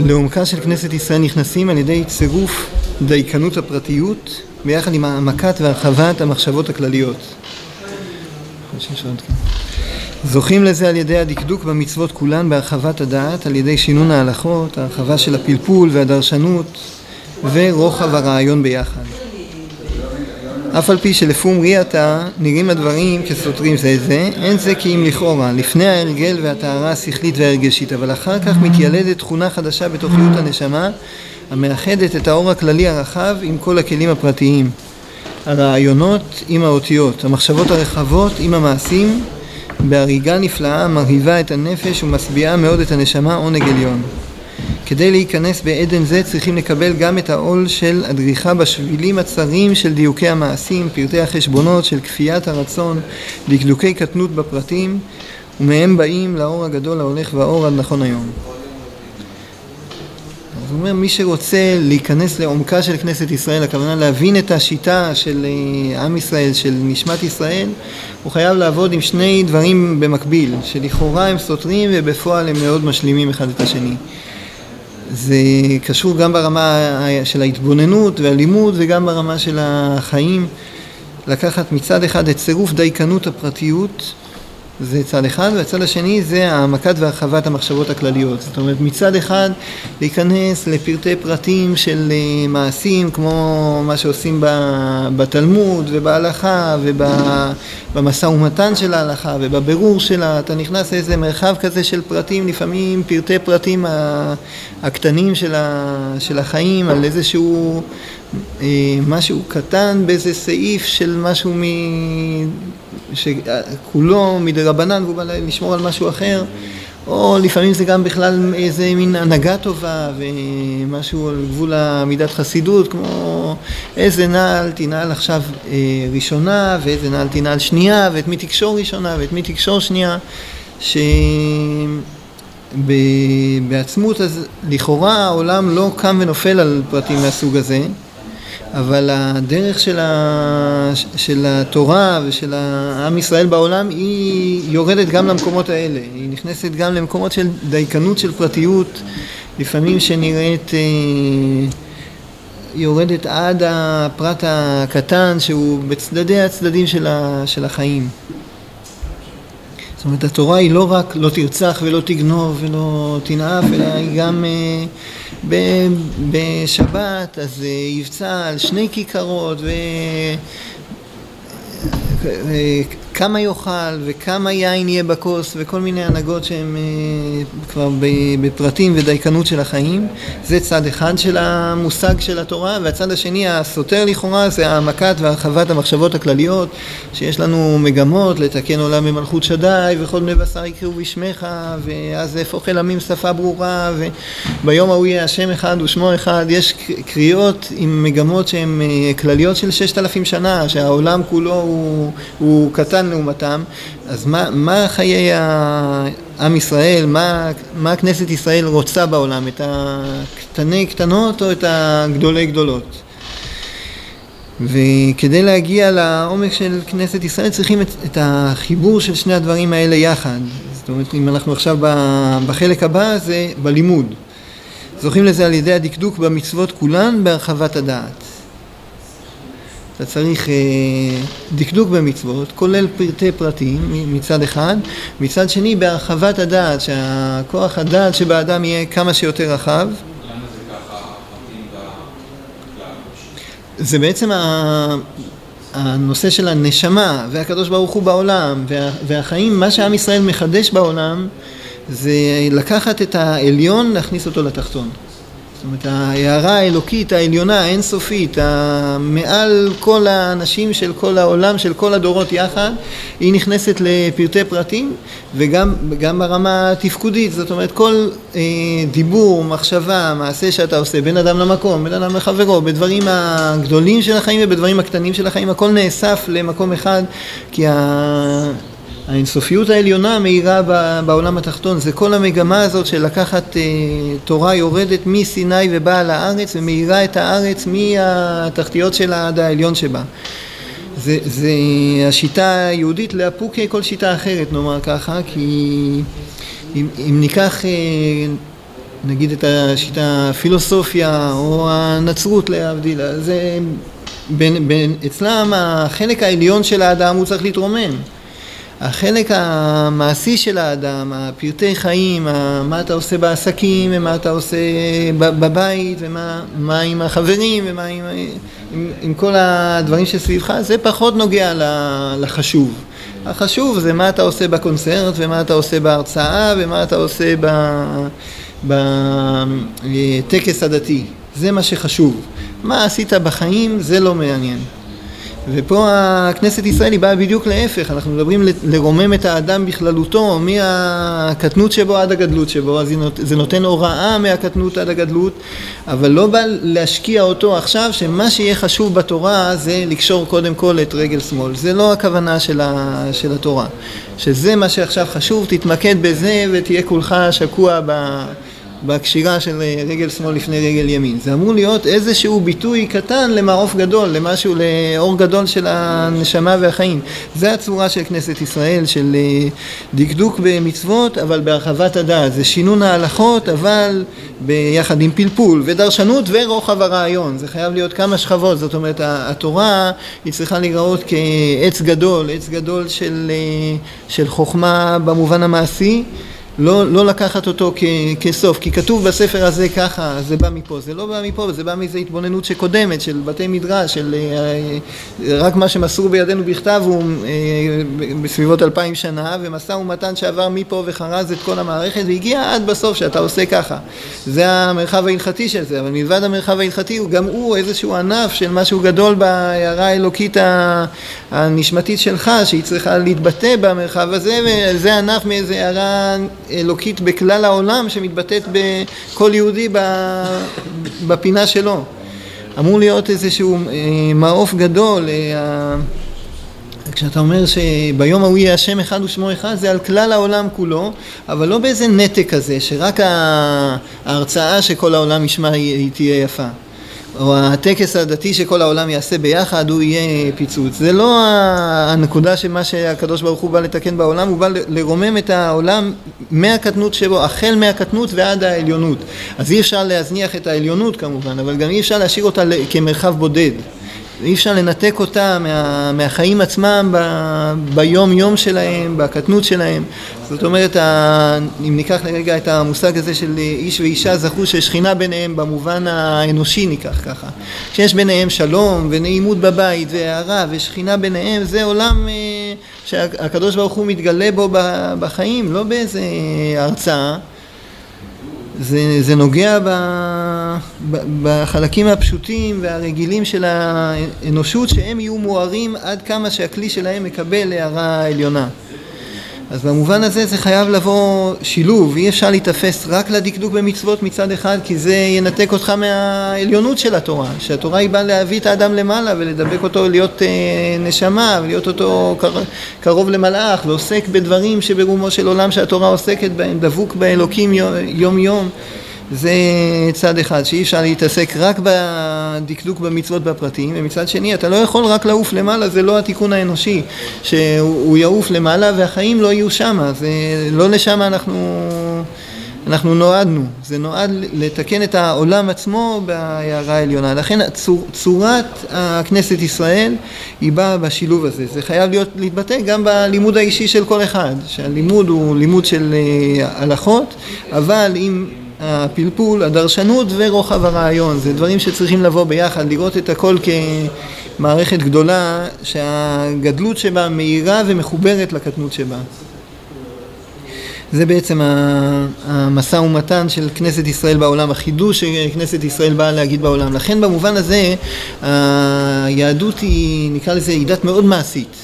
לעומקה של כנסת ישראל נכנסים על ידי צירוף דייקנות הפרטיות ביחד עם העמקת והרחבת המחשבות הכלליות. זוכים לזה על ידי הדקדוק במצוות כולן בהרחבת הדעת, על ידי שינון ההלכות, הרחבה של הפלפול והדרשנות ורוחב הרעיון ביחד. אף על פי שלפום ריאתה נראים הדברים כסותרים זה זה, אין זה כי אם לכאורה, לפני ההרגל והטהרה השכלית וההרגשית, אבל אחר כך מתיילדת תכונה חדשה בתוכיות הנשמה, המאחדת את האור הכללי הרחב עם כל הכלים הפרטיים. הרעיונות עם האותיות, המחשבות הרחבות עם המעשים, בהריגה נפלאה מרהיבה את הנפש ומשביעה מאוד את הנשמה עונג עליון. כדי להיכנס בעדן זה צריכים לקבל גם את העול של הדריכה בשבילים הצרים של דיוקי המעשים, פרטי החשבונות של כפיית הרצון, דקדוקי קטנות בפרטים, ומהם באים לאור הגדול ההולך והאור עד נכון היום. אז הוא אומר, מי שרוצה להיכנס לעומקה של כנסת ישראל, הכוונה להבין את השיטה של אה, עם ישראל, של נשמת ישראל, הוא חייב לעבוד עם שני דברים במקביל, שלכאורה הם סותרים ובפועל הם מאוד משלימים אחד את השני. זה קשור גם ברמה של ההתבוננות והלימוד וגם ברמה של החיים. לקחת מצד אחד את צירוף דייקנות הפרטיות זה צד אחד, והצד השני זה העמקת והרחבת המחשבות הכלליות. זאת אומרת, מצד אחד להיכנס לפרטי פרטים של אה, מעשים, כמו מה שעושים בתלמוד ובהלכה ובמשא ומתן של ההלכה ובבירור שלה, אתה נכנס לאיזה מרחב כזה של פרטים, לפעמים פרטי פרטים הקטנים של החיים, על איזשהו אה, משהו קטן באיזה סעיף של משהו מ... שכולו מדרבנן והוא בא לשמור על משהו אחר, או לפעמים זה גם בכלל איזה מין הנהגה טובה ומשהו על גבול המידת חסידות, כמו איזה נעל תנעל עכשיו אה, ראשונה ואיזה נעל תנעל שנייה ואת מי תקשור ראשונה ואת מי תקשור שנייה, שבעצמות אז לכאורה העולם לא קם ונופל על פרטים מהסוג הזה אבל הדרך של, ה, של התורה ושל עם ישראל בעולם היא יורדת גם למקומות האלה, היא נכנסת גם למקומות של דייקנות של פרטיות, לפעמים שנראית, אה, יורדת עד הפרט הקטן שהוא בצדדי הצדדים של, ה, של החיים. זאת אומרת התורה היא לא רק לא תרצח ולא תגנוב ולא תנאף, אלא היא גם אה, בשבת אז אה, יבצע על שני כיכרות ו... כמה יאכל וכמה יין יהיה בכוס וכל מיני הנהגות שהן אה, כבר בפרטים ודייקנות של החיים זה צד אחד של המושג של התורה והצד השני הסותר לכאורה זה העמקת והרחבת המחשבות הכלליות שיש לנו מגמות לתקן עולם במלכות שדי וכל בני בשר יקראו בשמך ואז אהפוך אל עמים שפה ברורה וביום ההוא יהיה השם אחד ושמו אחד. יש קריאות עם מגמות שהן אה, כלליות של ששת אלפים שנה שהעולם כולו הוא, הוא קטן קטן לעומתם, אז מה, מה חיי עם ישראל, מה, מה כנסת ישראל רוצה בעולם, את הקטני קטנות או את הגדולי גדולות? וכדי להגיע לעומק של כנסת ישראל צריכים את, את החיבור של שני הדברים האלה יחד. זאת אומרת, אם אנחנו עכשיו בחלק הבא זה בלימוד. זוכים לזה על ידי הדקדוק במצוות כולן בהרחבת הדעת. אתה צריך אה, דקדוק במצוות, כולל פרטי פרטים מצד אחד, מצד שני בהרחבת הדעת, שהכוח הדעת שבאדם יהיה כמה שיותר רחב. זה בעצם הנושא של הנשמה והקדוש ברוך הוא בעולם וה, והחיים, מה שעם ישראל מחדש בעולם זה לקחת את העליון, להכניס אותו לתחתון. זאת אומרת, ההערה האלוקית העליונה, האינסופית, מעל כל האנשים של כל העולם, של כל הדורות יחד, היא נכנסת לפרטי פרטים וגם ברמה התפקודית, זאת אומרת, כל אה, דיבור, מחשבה, מעשה שאתה עושה, בין אדם למקום, בין אדם לחברו, בדברים הגדולים של החיים ובדברים הקטנים של החיים, הכל נאסף למקום אחד, כי ה... האינסופיות העליונה מאירה בעולם התחתון, זה כל המגמה הזאת של לקחת אה, תורה יורדת מסיני ובאה לארץ ומאירה את הארץ מהתחתיות שלה עד העליון שבה. זה, זה השיטה היהודית לאפוקי כל שיטה אחרת נאמר ככה, כי אם, אם ניקח נגיד את השיטה הפילוסופיה או הנצרות להבדיל, זה בין, בין, אצלם החלק העליון של האדם הוא צריך להתרומם. החלק המעשי של האדם, הפרטי חיים, מה אתה עושה בעסקים ומה אתה עושה בבית ומה עם החברים ומה עם, עם, עם כל הדברים שסביבך, זה פחות נוגע לחשוב. החשוב זה מה אתה עושה בקונצרט ומה אתה עושה בהרצאה ומה אתה עושה בטקס הדתי. זה מה שחשוב. מה עשית בחיים זה לא מעניין. ופה הכנסת ישראל היא באה בדיוק להפך, אנחנו מדברים לרומם את האדם בכללותו, מהקטנות שבו עד הגדלות שבו, אז זה נותן הוראה מהקטנות עד הגדלות, אבל לא בא להשקיע אותו עכשיו שמה שיהיה חשוב בתורה זה לקשור קודם כל את רגל שמאל, זה לא הכוונה של, ה, של התורה, שזה מה שעכשיו חשוב, תתמקד בזה ותהיה כולך שקוע ב... בקשירה של אה, רגל שמאל לפני רגל ימין. זה אמור להיות איזשהו ביטוי קטן למעוף גדול, למשהו, לאור גדול של הנשמה והחיים. זה הצורה של כנסת ישראל, של אה, דקדוק במצוות, אבל בהרחבת הדעת. זה שינון ההלכות, אבל ביחד עם פלפול ודרשנות ורוחב הרעיון. זה חייב להיות כמה שכבות, זאת אומרת, התורה היא צריכה להיראות כעץ גדול, עץ גדול של, אה, של חוכמה במובן המעשי. לא, לא לקחת אותו כ, כסוף, כי כתוב בספר הזה ככה, זה בא מפה, זה לא בא מפה, זה בא מאיזו התבוננות שקודמת, של בתי מדרש, של אה, רק מה שמסרו בידינו בכתב הוא אה, בסביבות אלפיים שנה, ומשא ומתן שעבר מפה וחרז את כל המערכת והגיע עד בסוף שאתה עושה ככה. זה המרחב ההלכתי של זה, אבל מלבד המרחב ההלכתי הוא גם הוא איזשהו ענף של משהו גדול בהערה האלוקית הנשמתית שלך, שהיא צריכה להתבטא במרחב הזה, וזה ענף מאיזה הערה אלוקית בכלל העולם שמתבטאת בכל יהודי בפינה שלו. אמור להיות איזשהו אה, מעוף גדול, אה, כשאתה אומר שביום ההוא יהיה השם אחד ושמו אחד זה על כלל העולם כולו אבל לא באיזה נתק כזה שרק ההרצאה שכל העולם ישמע היא תהיה יפה או הטקס הדתי שכל העולם יעשה ביחד, הוא יהיה פיצוץ. זה לא הנקודה של מה שהקדוש ברוך הוא בא לתקן בעולם, הוא בא לרומם את העולם מהקטנות שבו, החל מהקטנות ועד העליונות. אז אי אפשר להזניח את העליונות כמובן, אבל גם אי אפשר להשאיר אותה כמרחב בודד. אי אפשר לנתק אותה מה, מהחיים עצמם ב, ביום יום שלהם, בקטנות שלהם. זאת אומרת, אם ניקח לרגע את המושג הזה של איש ואישה זכו ששכינה ביניהם במובן האנושי ניקח ככה. שיש ביניהם שלום ונעימות בבית והערה ושכינה ביניהם, זה עולם אה, שהקדוש ברוך הוא מתגלה בו בחיים, לא באיזה הרצאה. זה, זה נוגע ב, ב, בחלקים הפשוטים והרגילים של האנושות שהם יהיו מוארים עד כמה שהכלי שלהם מקבל הערה עליונה. אז במובן הזה זה חייב לבוא שילוב, אי אפשר להיתפס רק לדקדוק במצוות מצד אחד כי זה ינתק אותך מהעליונות של התורה, שהתורה היא באה להביא את האדם למעלה ולדבק אותו להיות אה, נשמה ולהיות אותו קר, קרוב למלאך ועוסק בדברים שברומו של עולם שהתורה עוסקת בהם, דבוק באלוקים יום יום זה צד אחד, שאי אפשר להתעסק רק בדקדוק במצוות בפרטים, ומצד שני אתה לא יכול רק לעוף למעלה, זה לא התיקון האנושי, שהוא יעוף למעלה והחיים לא יהיו שם, זה לא לשם אנחנו, אנחנו נועדנו, זה נועד לתקן את העולם עצמו בהערה העליונה, לכן צור, צורת הכנסת ישראל היא באה בשילוב הזה, זה חייב להיות, להתבטא גם בלימוד האישי של כל אחד, שהלימוד הוא לימוד של אה, הלכות, אבל אם הפלפול, הדרשנות ורוחב הרעיון, זה דברים שצריכים לבוא ביחד, לראות את הכל כמערכת גדולה שהגדלות שבה מהירה ומחוברת לקטנות שבה. זה בעצם המשא ומתן של כנסת ישראל בעולם, החידוש שכנסת ישראל באה להגיד בעולם. לכן במובן הזה היהדות היא, נקרא לזה, היא דת מאוד מעשית.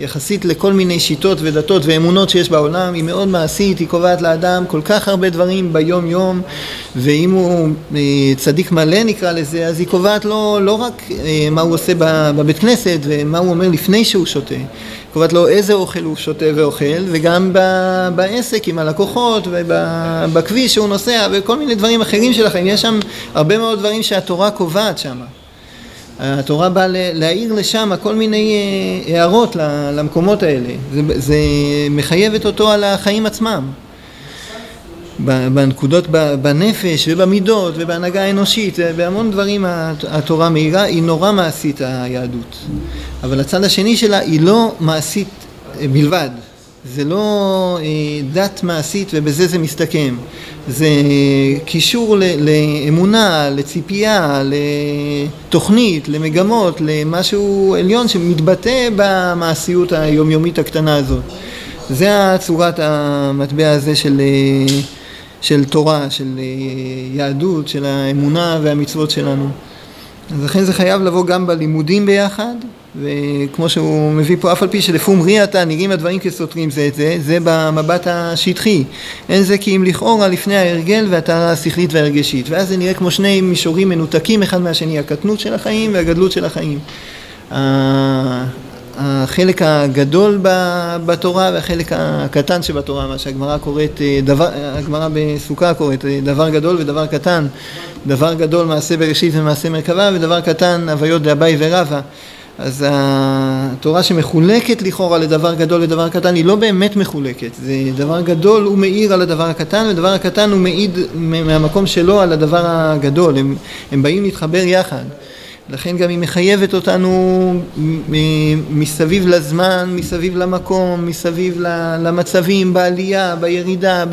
יחסית לכל מיני שיטות ודתות ואמונות שיש בעולם, היא מאוד מעשית, היא קובעת לאדם כל כך הרבה דברים ביום יום ואם הוא אה, צדיק מלא נקרא לזה, אז היא קובעת לו לא רק אה, מה הוא עושה בבית כנסת ומה הוא אומר לפני שהוא שותה, היא קובעת לו איזה אוכל הוא שותה ואוכל וגם בעסק עם הלקוחות ובכביש שהוא נוסע וכל מיני דברים אחרים של החיים, יש שם הרבה מאוד דברים שהתורה קובעת שם התורה באה להעיר לשם כל מיני אה, הערות למקומות האלה. זה, זה מחייבת אותו על החיים עצמם. בנקודות בנפש ובמידות ובהנהגה האנושית, בהמון דברים התורה מאירה, היא נורא מעשית היהדות. אבל הצד השני שלה היא לא מעשית בלבד, זה לא אה, דת מעשית ובזה זה מסתכם, זה קישור לאמונה, לציפייה, לתוכנית, למגמות, למשהו עליון שמתבטא במעשיות היומיומית הקטנה הזאת. זה הצורת המטבע הזה של, אה, של תורה, של אה, יהדות, של האמונה והמצוות שלנו. אז לכן זה חייב לבוא גם בלימודים ביחד, וכמו שהוא מביא פה, אף על פי שלפום ריאתה נראים הדברים כסותרים זה את זה, זה במבט השטחי. אין זה כי אם לכאורה לפני ההרגל והטהרה השכלית וההרגשית. ואז זה נראה כמו שני מישורים מנותקים אחד מהשני, הקטנות של החיים והגדלות של החיים. החלק הגדול בתורה והחלק הקטן שבתורה, מה שהגמרא קוראת, אה, הגמרא בסוכה קוראת אה, דבר גדול ודבר קטן, דבר גדול מעשה בראשית ומעשה מרכבה ודבר קטן הוויות דאביי ורבא אז התורה שמחולקת לכאורה לדבר גדול ודבר קטן היא לא באמת מחולקת, זה דבר גדול הוא מאיר על הדבר הקטן ודבר הקטן הוא מעיד מהמקום שלו על הדבר הגדול, הם, הם באים להתחבר יחד לכן גם היא מחייבת אותנו מסביב לזמן, מסביב למקום, מסביב למצבים, בעלייה, בירידה,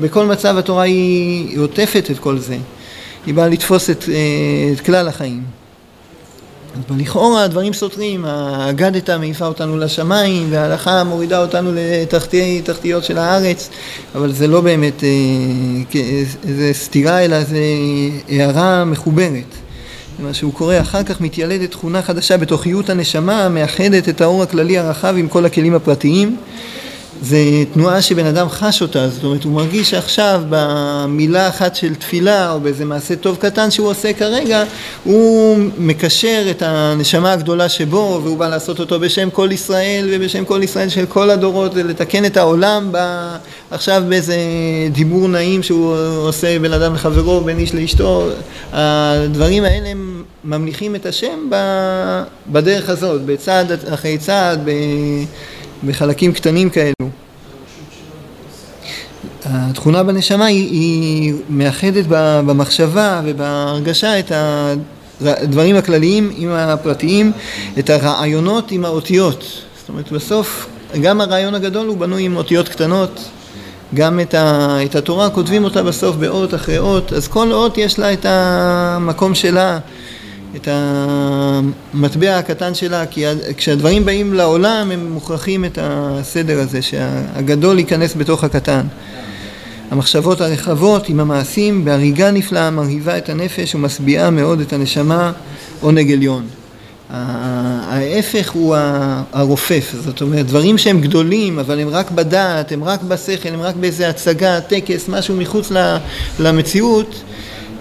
בכל מצב התורה היא עוטפת את כל זה. היא באה לתפוס את, את כלל החיים. לכאורה הדברים סותרים, האגדתא מעיפה אותנו לשמיים וההלכה מורידה אותנו לתחתי תחתיות של הארץ, אבל זה לא באמת איזה סתירה אלא זה הערה מחוברת. מה שהוא קורא, אחר כך מתיילדת תכונה חדשה בתוכיות הנשמה המאחדת את האור הכללי הרחב עם כל הכלים הפרטיים. זה תנועה שבן אדם חש אותה, זאת אומרת הוא מרגיש שעכשיו במילה אחת של תפילה או באיזה מעשה טוב קטן שהוא עושה כרגע הוא מקשר את הנשמה הגדולה שבו והוא בא לעשות אותו בשם כל ישראל ובשם כל ישראל של כל הדורות ולתקן את העולם ב... עכשיו באיזה דיבור נעים שהוא עושה בין אדם לחברו, בין איש לאשתו. הדברים האלה הם ממליכים את השם בדרך הזאת, בצעד אחרי צעד, בחלקים קטנים כאלו. התכונה בנשמה היא, היא מאחדת במחשבה ובהרגשה את הדברים הכלליים עם הפרטיים, את הרעיונות עם האותיות. זאת אומרת בסוף גם הרעיון הגדול הוא בנוי עם אותיות קטנות, גם את, ה, את התורה כותבים אותה בסוף באות אחרי אות, אז כל אות יש לה את המקום שלה. את המטבע הקטן שלה, כי כשהדברים באים לעולם הם מוכרחים את הסדר הזה, שהגדול ייכנס בתוך הקטן. המחשבות הרחבות עם המעשים בהריגה נפלאה מרהיבה את הנפש ומשביעה מאוד את הנשמה עונג עליון. ההפך הוא הרופף, זאת אומרת דברים שהם גדולים אבל הם רק בדעת, הם רק בשכל, הם רק באיזה הצגה, טקס, משהו מחוץ למציאות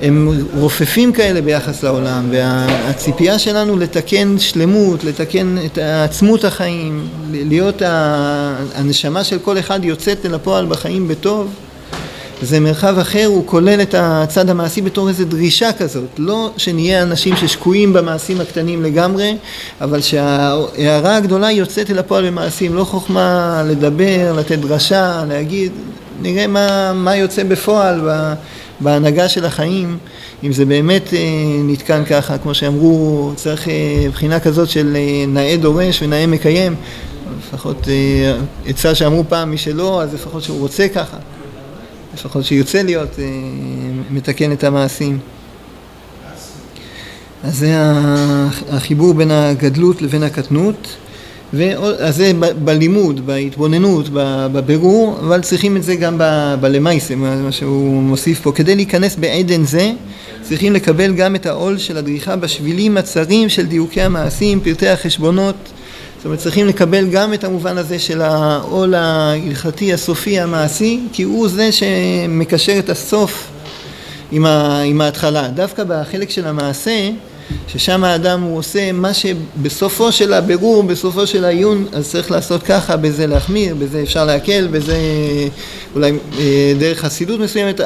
הם רופפים כאלה ביחס לעולם, והציפייה שלנו לתקן שלמות, לתקן את עצמות החיים, להיות הנשמה של כל אחד יוצאת אל הפועל בחיים בטוב, זה מרחב אחר, הוא כולל את הצד המעשי בתור איזו דרישה כזאת, לא שנהיה אנשים ששקועים במעשים הקטנים לגמרי, אבל שההערה הגדולה יוצאת אל הפועל במעשים, לא חוכמה לדבר, לתת דרשה, להגיד, נראה מה, מה יוצא בפועל בהנהגה של החיים, אם זה באמת אה, נתקן ככה, כמו שאמרו, צריך אה, בחינה כזאת של אה, נאה דורש ונאה מקיים, לפחות עצה שאמרו פעם, מי שלא, אז לפחות שהוא רוצה ככה, לפחות שיוצא להיות מתקן את המעשים. אז זה החיבור בין הגדלות לבין הקטנות. אז זה בלימוד, בהתבוננות, בבירור, אבל צריכים את זה גם בלמייסה, מה שהוא מוסיף פה. כדי להיכנס בעדן זה, צריכים לקבל גם את העול של הדריכה בשבילים הצרים של דיוקי המעשים, פרטי החשבונות. זאת אומרת, צריכים לקבל גם את המובן הזה של העול ההלכתי, הסופי, המעשי, כי הוא זה שמקשר את הסוף עם, ההתחלה. דווקא בחלק של המעשה, ששם האדם הוא עושה מה שבסופו של הבירור, בסופו של העיון, אז צריך לעשות ככה, בזה להחמיר, בזה אפשר להקל, בזה אולי אה, דרך חסידות מסוימת.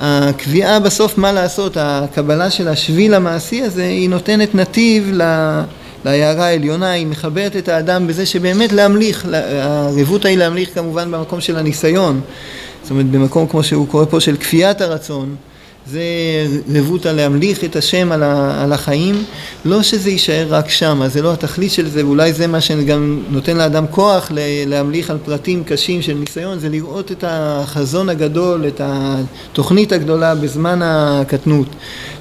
הקביעה בסוף מה לעשות, הקבלה של השביל המעשי הזה, היא נותנת נתיב להערה העליונה, היא מחברת את האדם בזה שבאמת להמליך, הרבותא היא להמליך כמובן במקום של הניסיון, זאת אומרת במקום כמו שהוא קורא פה של כפיית הרצון, זה רבותא להמליך את השם על, ה, על החיים, לא שזה יישאר רק שם, זה לא התכלית של זה, ואולי זה מה שגם נותן לאדם כוח להמליך על פרטים קשים של ניסיון, זה לראות את החזון הגדול, את התוכנית הגדולה בזמן הקטנות.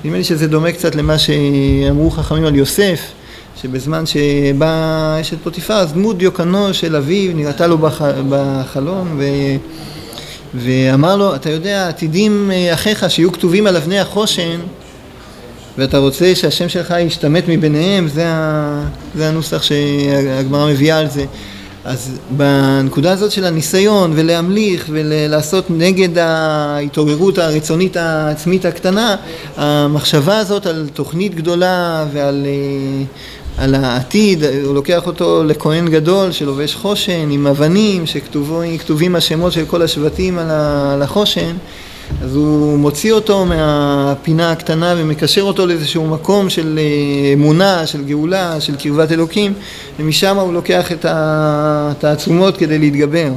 נדמה לי שזה דומה קצת למה שאמרו חכמים על יוסף, שבזמן שבאה אשת פוטיפר, אז דמות דיוקנו של אביו נראתה לו בח, בחלום, ו... ואמר לו, אתה יודע, עתידים אה, אחיך שיהיו כתובים על אבני החושן ואתה רוצה שהשם שלך ישתמט מביניהם, זה, ה... זה הנוסח שהגמרא מביאה על זה. אז בנקודה הזאת של הניסיון ולהמליך ולעשות נגד ההתעוררות הרצונית העצמית הקטנה, המחשבה הזאת על תוכנית גדולה ועל אה, על העתיד, הוא לוקח אותו לכהן גדול שלובש חושן עם אבנים שכתובים השמות של כל השבטים על החושן אז הוא מוציא אותו מהפינה הקטנה ומקשר אותו לאיזשהו מקום של אה, אמונה, של גאולה, של קרבת אלוקים ומשם הוא לוקח את התעצומות כדי להתגבר.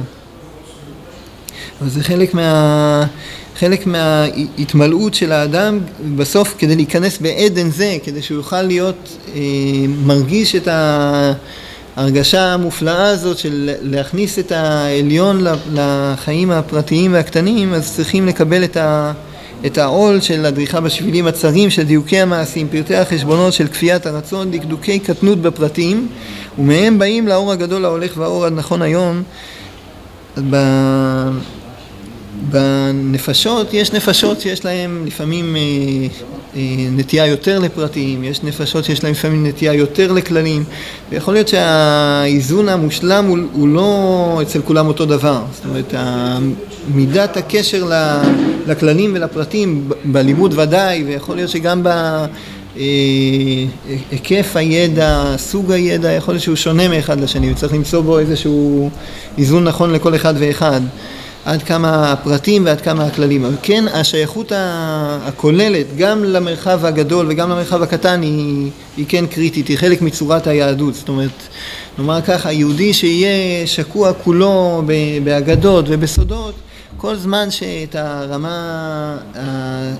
אבל זה חלק מה... חלק מההתמלאות של האדם בסוף כדי להיכנס בעדן זה, כדי שהוא יוכל להיות אה, מרגיש את ההרגשה המופלאה הזאת של להכניס את העליון לחיים הפרטיים והקטנים, אז צריכים לקבל את, ה, את העול של הדריכה בשבילים הצרים, של דיוקי המעשים, פרטי החשבונות של כפיית הרצון, דקדוקי קטנות בפרטים, ומהם באים לאור הגדול ההולך והאור עד נכון היום. ב... בנפשות, יש נפשות שיש להן לפעמים אה, אה, נטייה יותר לפרטיים, יש נפשות שיש להן לפעמים נטייה יותר לכללים, ויכול להיות שהאיזון המושלם הוא, הוא לא אצל כולם אותו דבר, זאת אומרת מידת הקשר לכללים ולפרטים בלימוד ודאי, ויכול להיות שגם ב... אה, היקף הידע, סוג הידע, יכול להיות שהוא שונה מאחד לשני, וצריך למצוא בו איזשהו איזון נכון לכל אחד ואחד. עד כמה הפרטים ועד כמה הכללים. אבל כן, השייכות הכוללת גם למרחב הגדול וגם למרחב הקטן היא, היא כן קריטית, היא חלק מצורת היהדות. זאת אומרת, נאמר ככה, יהודי שיהיה שקוע כולו באגדות ובסודות, כל זמן שאת הרמה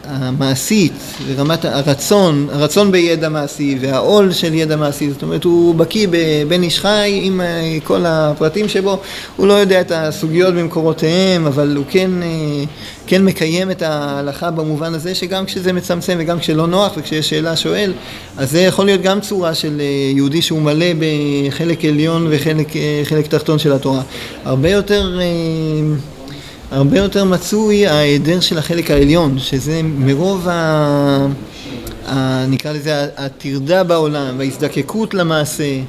המעשית ורמת הרצון, הרצון בידע מעשי והעול של ידע מעשי, זאת אומרת הוא בקיא בבן איש חי עם אה, כל הפרטים שבו, הוא לא יודע את הסוגיות במקורותיהם, אבל הוא כן, אה, כן מקיים את ההלכה במובן הזה שגם כשזה מצמצם וגם כשלא נוח וכשיש שאלה שואל, אז זה יכול להיות גם צורה של אה, יהודי שהוא מלא בחלק עליון וחלק תחתון של התורה. הרבה יותר הרבה יותר מצוי ההיעדר של החלק העליון, שזה מרוב ה... ה... נקרא לזה הטרדה בעולם וההזדקקות למעשה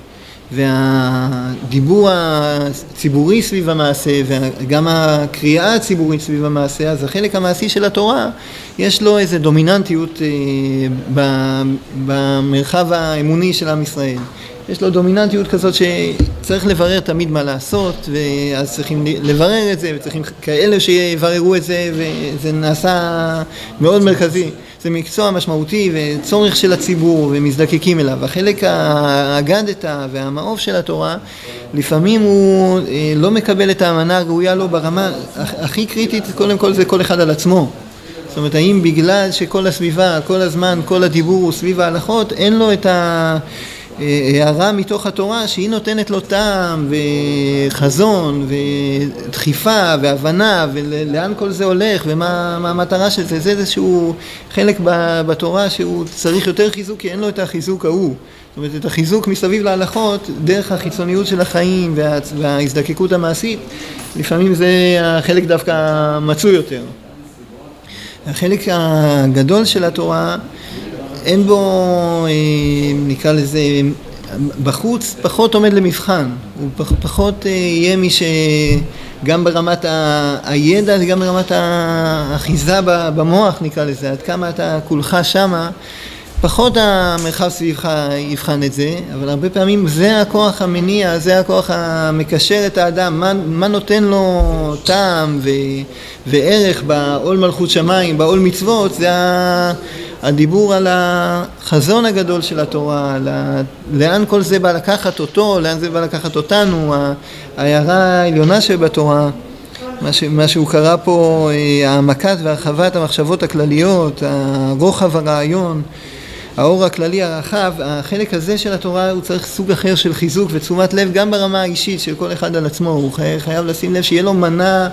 והדיבור הציבורי סביב המעשה וגם הקריאה הציבורית סביב המעשה, אז החלק המעשי של התורה יש לו איזו דומיננטיות אה, במרחב האמוני של עם ישראל. יש לו דומיננטיות כזאת שצריך לברר תמיד מה לעשות, ואז צריכים לברר את זה, וצריכים כאלה שיבררו את זה, וזה נעשה מאוד מרכזי. זה מקצוע משמעותי וצורך של הציבור ומזדקקים אליו. החלק האגדתא והמעוף של התורה, לפעמים הוא אה, לא מקבל את האמנה הראויה לו ברמה הכי קריטית, קודם כל זה כל אחד על עצמו. זאת אומרת, האם בגלל שכל הסביבה, כל הזמן, כל הדיבור הוא סביב ההלכות, אין לו את ה... הערה מתוך התורה שהיא נותנת לו טעם וחזון ודחיפה והבנה ולאן כל זה הולך ומה המטרה של זה, זה איזשהו חלק בתורה שהוא צריך יותר חיזוק כי אין לו את החיזוק ההוא. זאת אומרת את החיזוק מסביב להלכות דרך החיצוניות של החיים וה, וההזדקקות המעשית לפעמים זה החלק דווקא מצוי יותר. החלק הגדול של התורה אין בו, אה, נקרא לזה, בחוץ פחות עומד למבחן, הוא פח, פחות אה, יהיה מי שגם ברמת ה, הידע וגם ברמת האחיזה במוח נקרא לזה, עד כמה אתה כולך שמה, פחות המרחב סביבך יבחן את זה, אבל הרבה פעמים זה הכוח המניע, זה הכוח המקשר את האדם, מה, מה נותן לו טעם ו, וערך בעול מלכות שמיים, בעול מצוות, זה הדיבור על החזון הגדול של התורה, על ה, לאן כל זה בא לקחת אותו, לאן זה בא לקחת אותנו, ההערה העליונה שבתורה. מה, ש, מה שהוא קרא פה, אה, העמקת והרחבת המחשבות הכלליות, הרוחב הרעיון, האור הכללי הרחב, החלק הזה של התורה הוא צריך סוג אחר של חיזוק ותשומת לב גם ברמה האישית של כל אחד על עצמו, הוא חי, חייב לשים לב שיהיה לו מנה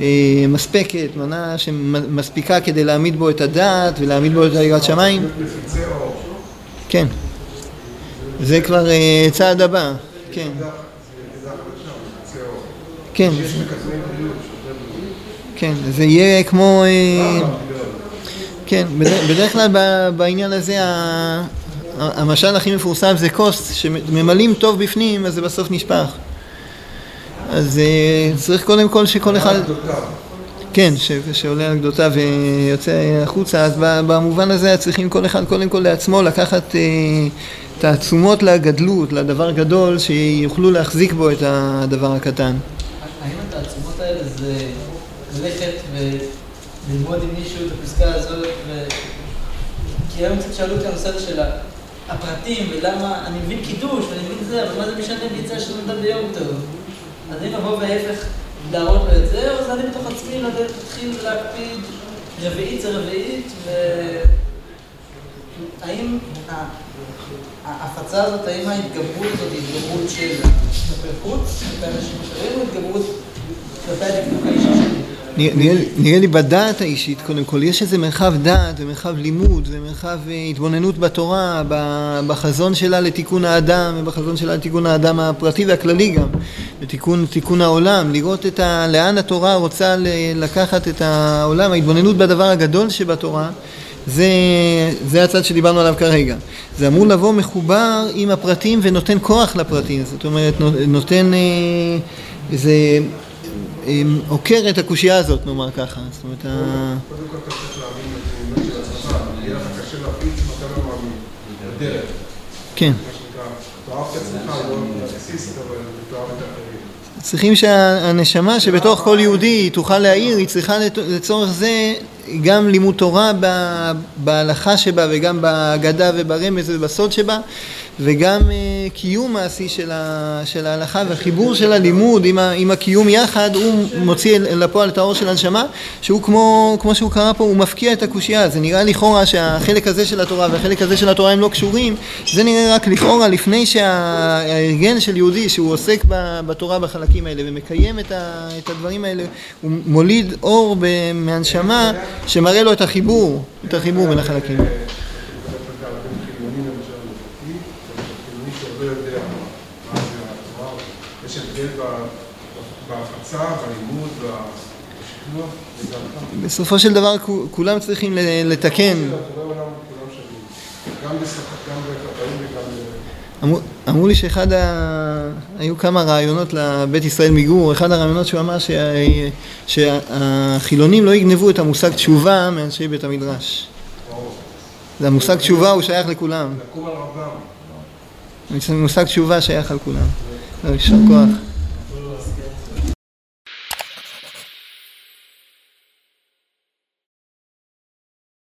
אה, מספקת, מנה שמספיקה כדי להעמיד בו את הדעת ולהעמיד בו את היראת שמיים. כן, זה כבר אה, צעד הבא, כן. כן. כן, זה יהיה כמו... אה, כן, בדרך כלל בעניין הזה המשל הכי מפורסם זה כוס, שממלאים טוב בפנים אז זה בסוף נשפך. אז אה, צריך קודם כל שכל אחד... כן, שעולה על גדותיו ויוצא החוצה, אז במובן הזה צריכים כל אחד קודם כל לעצמו לקחת אה, תעצומות לגדלות, לדבר גדול, שיוכלו להחזיק בו את הדבר הקטן. האם התעצומות האלה זה ללכת וללמוד עם מישהו את הפסקה הזאת, ו... כי היום קצת שאלו אותי הנושא של הפרטים, ולמה, אני מבין קידוש, ואני מבין זה, אבל מה זה משנה אם יצא של אדם ביום טוב? אז אני לבוא וההפך להראות לו את זה, או זה אני בתוך עצמי להתחיל להקפיד רביעית זה רביעית, ו... האם ההפצה הזאת, האם ההתגברות הזאת היא התגברות של כלפי חוץ, כלפי אנשים אחרים, או התגברות כלפי הדקדוק האישי שלי? נראה לי בדעת האישית קודם כל, יש איזה מרחב דעת ומרחב לימוד ומרחב אה, התבוננות בתורה, בחזון שלה לתיקון האדם ובחזון שלה לתיקון האדם הפרטי והכללי גם, לתיקון העולם, לראות את ה, לאן התורה רוצה לקחת את העולם, ההתבוננות בדבר הגדול שבתורה זה, זה הצד שדיברנו עליו כרגע. זה אמור לבוא מחובר עם הפרטים ונותן כוח לפרטים, זאת אומרת נותן אה, איזה עוקר את הקושייה הזאת, נאמר ככה. זאת אומרת, קודם כל אתה צריך להבין את האמת של עצמך, יהיה לך קשה להפיץ אם אתה לא מאמין. בדרך. כן. לא. צריכים שהנשמה שבתוך כל יהודי תוכל להעיר, היא צריכה לצורך זה גם לימוד תורה בהלכה שבה וגם בהגדה וברמז ובסוד שבה וגם uh, קיום מעשי של, ה, של ההלכה והחיבור של הלימוד עם, ה, עם הקיום יחד הוא מוציא לפועל את האור של הנשמה שהוא כמו, כמו שהוא קרא פה הוא מפקיע את הקושייה. זה נראה לכאורה שהחלק הזה של התורה והחלק הזה של התורה הם לא קשורים זה נראה רק לכאורה לפני שהארגן של יהודי שהוא עוסק בתורה בחלקים האלה ומקיים את, ה, את הדברים האלה הוא מוליד אור מהנשמה שמראה לו את החיבור את החיבור בין החלקים. בסופו של דבר כולם צריכים לתקן. אמרו לי שאחד ה... היו כמה רעיונות לבית ישראל מגור, אחד הרעיונות שהוא אמר שהחילונים לא יגנבו את המושג תשובה מאנשי בית המדרש. זה המושג תשובה הוא שייך לכולם. מושג תשובה שייך על כולם. יישר כוח.